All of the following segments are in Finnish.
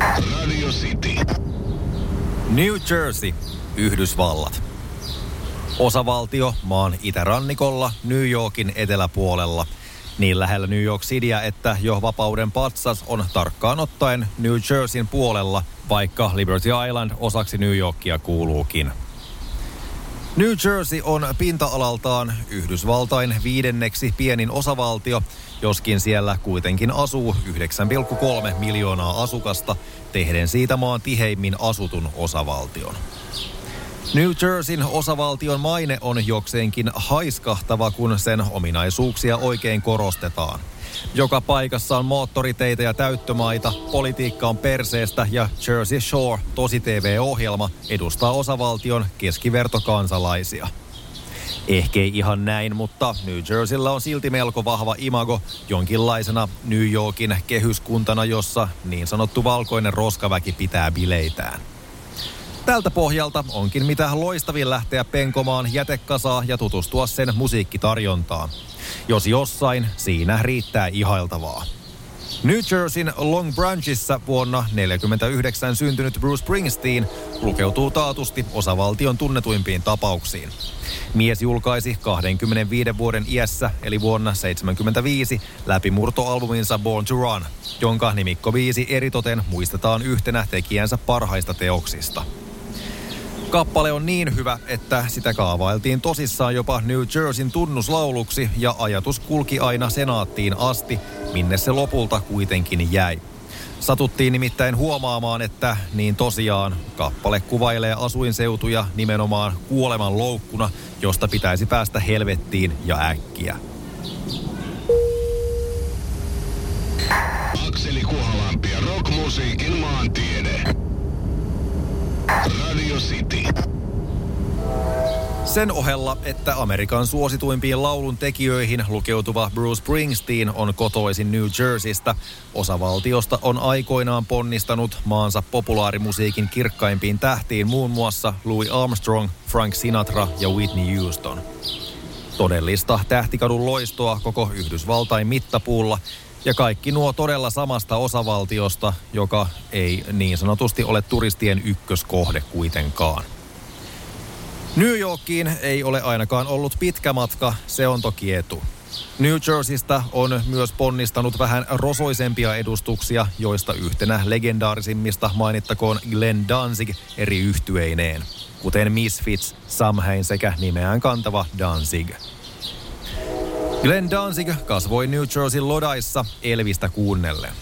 Radio City. New Jersey, Yhdysvallat. Osavaltio maan itärannikolla New Yorkin eteläpuolella. Niin lähellä New York Cityä, että jo vapauden patsas on tarkkaan ottaen New Jerseyn puolella, vaikka Liberty Island osaksi New Yorkia kuuluukin. New Jersey on pinta-alaltaan Yhdysvaltain viidenneksi pienin osavaltio, joskin siellä kuitenkin asuu 9,3 miljoonaa asukasta, tehden siitä maan tiheimmin asutun osavaltion. New Jerseyn osavaltion maine on jokseenkin haiskahtava, kun sen ominaisuuksia oikein korostetaan. Joka paikassa on moottoriteitä ja täyttömaita, politiikka on perseestä ja Jersey Shore, tosi TV-ohjelma, edustaa osavaltion keskivertokansalaisia. Ehkä ei ihan näin, mutta New Jerseyllä on silti melko vahva imago jonkinlaisena New Yorkin kehyskuntana, jossa niin sanottu valkoinen roskaväki pitää bileitään. Tältä pohjalta onkin mitä loistavin lähteä penkomaan jätekasaa ja tutustua sen musiikkitarjontaan. Jos jossain, siinä riittää ihailtavaa. New Jerseyn Long Branchissa vuonna 1949 syntynyt Bruce Springsteen lukeutuu taatusti osavaltion tunnetuimpiin tapauksiin. Mies julkaisi 25 vuoden iässä, eli vuonna 1975, läpimurtoalbuminsa Born to Run, jonka nimikko viisi eritoten muistetaan yhtenä tekijänsä parhaista teoksista. Kappale on niin hyvä, että sitä kaavailtiin tosissaan jopa New Jerseyn tunnuslauluksi ja ajatus kulki aina senaattiin asti, minne se lopulta kuitenkin jäi. Satuttiin nimittäin huomaamaan, että niin tosiaan kappale kuvailee asuinseutuja nimenomaan kuoleman loukkuna, josta pitäisi päästä helvettiin ja äkkiä. Akseli Kuhalampi ja rockmusiikin maantiede. Radio City. Sen ohella, että Amerikan suosituimpiin laulun tekijöihin lukeutuva Bruce Springsteen on kotoisin New Jerseystä, osavaltiosta on aikoinaan ponnistanut maansa populaarimusiikin kirkkaimpiin tähtiin muun muassa Louis Armstrong, Frank Sinatra ja Whitney Houston. Todellista tähtikadun loistoa koko Yhdysvaltain mittapuulla ja kaikki nuo todella samasta osavaltiosta, joka ei niin sanotusti ole turistien ykköskohde kuitenkaan. New Yorkiin ei ole ainakaan ollut pitkä matka, se on toki etu. New Jerseystä on myös ponnistanut vähän rosoisempia edustuksia, joista yhtenä legendaarisimmista mainittakoon Glenn Danzig eri yhtyeineen, kuten Misfits, Samhain sekä nimeään kantava Danzig. Glenn Danzig kasvoi New Jerseyn lodaissa Elvistä kuunnellen.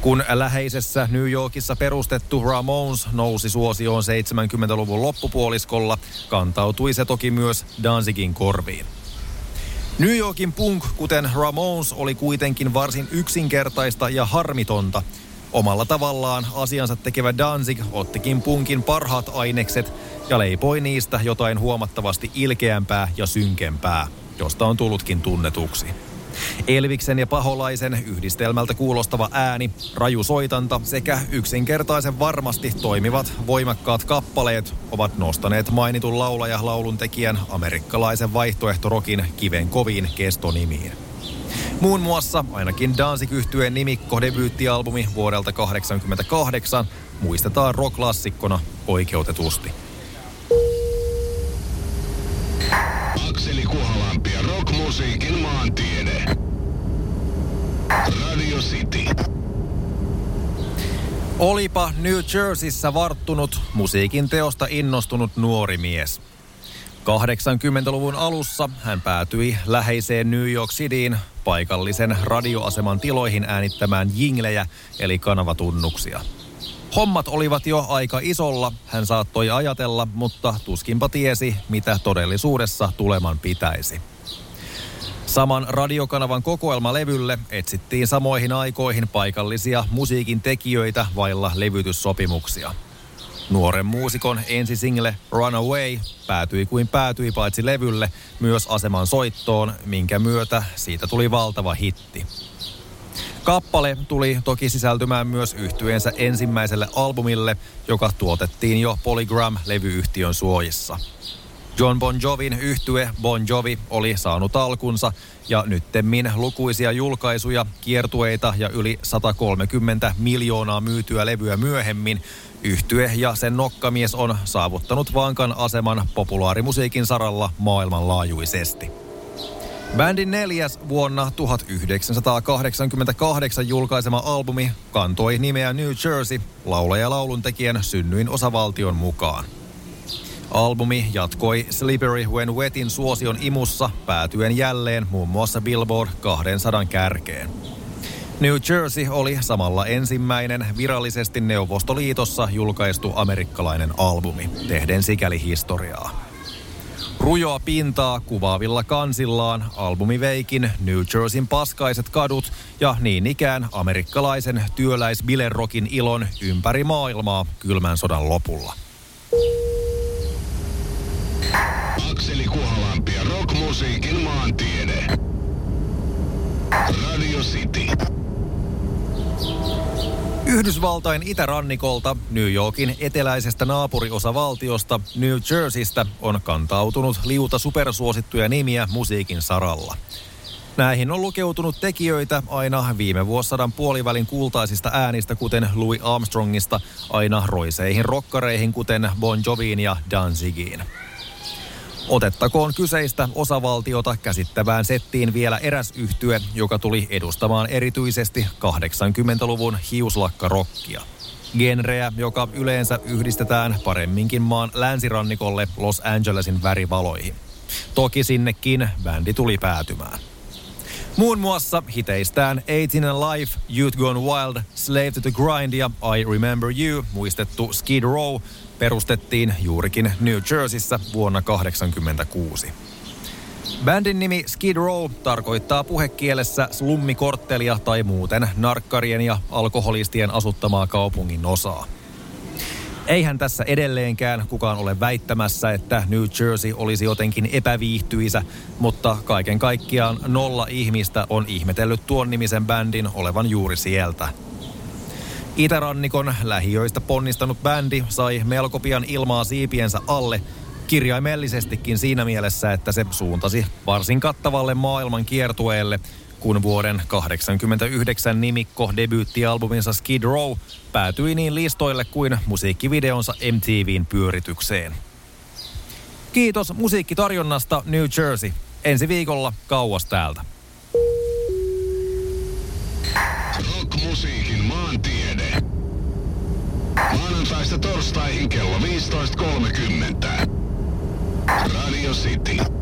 Kun läheisessä New Yorkissa perustettu Ramones nousi suosioon 70-luvun loppupuoliskolla, kantautui se toki myös Danzigin korviin. New Yorkin punk, kuten Ramones, oli kuitenkin varsin yksinkertaista ja harmitonta. Omalla tavallaan asiansa tekevä Danzig ottikin punkin parhaat ainekset ja leipoi niistä jotain huomattavasti ilkeämpää ja synkempää, josta on tullutkin tunnetuksi. Elviksen ja paholaisen yhdistelmältä kuulostava ääni, raju soitanta sekä yksinkertaisen varmasti toimivat voimakkaat kappaleet ovat nostaneet mainitun laulaja laulun tekijän amerikkalaisen vaihtoehtorokin kiven koviin kestonimiin. Muun muassa ainakin danzig yhtyeen nimikko debyyttialbumi vuodelta 1988 muistetaan rock-klassikkona oikeutetusti. Akseli Kuhalampi ja rockmusiikin maantiede. Radio City. Olipa New Jerseyssä varttunut musiikin teosta innostunut nuori mies. 80-luvun alussa hän päätyi läheiseen New York Cityin paikallisen radioaseman tiloihin äänittämään jinglejä eli kanavatunnuksia. Hommat olivat jo aika isolla, hän saattoi ajatella, mutta tuskinpa tiesi, mitä todellisuudessa tuleman pitäisi. Saman radiokanavan kokoelmalevylle etsittiin samoihin aikoihin paikallisia musiikin tekijöitä vailla levytyssopimuksia. Nuoren muusikon ensisingle Runaway päätyi kuin päätyi paitsi levylle myös aseman soittoon, minkä myötä siitä tuli valtava hitti. Kappale tuli toki sisältymään myös yhtyeensä ensimmäiselle albumille, joka tuotettiin jo Polygram-levyyhtiön suojissa. John Bon Jovin yhtye Bon Jovi oli saanut alkunsa ja nyttemmin lukuisia julkaisuja, kiertueita ja yli 130 miljoonaa myytyä levyä myöhemmin yhtye ja sen nokkamies on saavuttanut vankan aseman populaarimusiikin saralla maailmanlaajuisesti. Bändin neljäs vuonna 1988 julkaisema albumi kantoi nimeä New Jersey laulaja lauluntekijän synnyin osavaltion mukaan. Albumi jatkoi Slippery When Wetin suosion imussa päätyen jälleen muun muassa Billboard 200 kärkeen. New Jersey oli samalla ensimmäinen virallisesti Neuvostoliitossa julkaistu amerikkalainen albumi, tehden sikäli historiaa. Rujoa pintaa kuvaavilla kansillaan albumi veikin New Jerseyn paskaiset kadut ja niin ikään amerikkalaisen työläisbilerokin ilon ympäri maailmaa kylmän sodan lopulla. Akseli Kuhalampi ja rockmusiikin maantiede. Radio City. Yhdysvaltain itärannikolta New Yorkin eteläisestä naapuriosavaltiosta New Jerseystä on kantautunut liuta supersuosittuja nimiä musiikin saralla. Näihin on lukeutunut tekijöitä aina viime vuosisadan puolivälin kultaisista äänistä, kuten Louis Armstrongista, aina roiseihin rokkareihin, kuten Bon Joviin ja Danzigiin. Otettakoon kyseistä osavaltiota käsittävään settiin vielä eräs yhtye, joka tuli edustamaan erityisesti 80-luvun hiuslakkarokkia. Genreä, joka yleensä yhdistetään paremminkin maan länsirannikolle Los Angelesin värivaloihin. Toki sinnekin bändi tuli päätymään. Muun muassa hiteistään 18 Alive, Youth Gone Wild, Slave to the Grind ja I Remember You muistettu Skid Row perustettiin juurikin New Jerseyssä vuonna 1986. Bändin nimi Skid Row tarkoittaa puhekielessä slummikorttelia tai muuten narkkarien ja alkoholistien asuttamaa kaupungin osaa. Eihän tässä edelleenkään kukaan ole väittämässä, että New Jersey olisi jotenkin epäviihtyisä, mutta kaiken kaikkiaan nolla ihmistä on ihmetellyt tuon nimisen bändin olevan juuri sieltä. Itärannikon lähiöistä ponnistanut bändi sai melko pian ilmaa siipiensä alle, kirjaimellisestikin siinä mielessä, että se suuntasi varsin kattavalle maailman kiertueelle, kun vuoden 89 nimikko debyyttialbuminsa Skid Row päätyi niin listoille kuin musiikkivideonsa MTVn pyöritykseen. Kiitos musiikkitarjonnasta New Jersey. Ensi viikolla kauas täältä. Rockmusiikin maantiede. Maanantaista torstaihin kello 15.30. Radio City.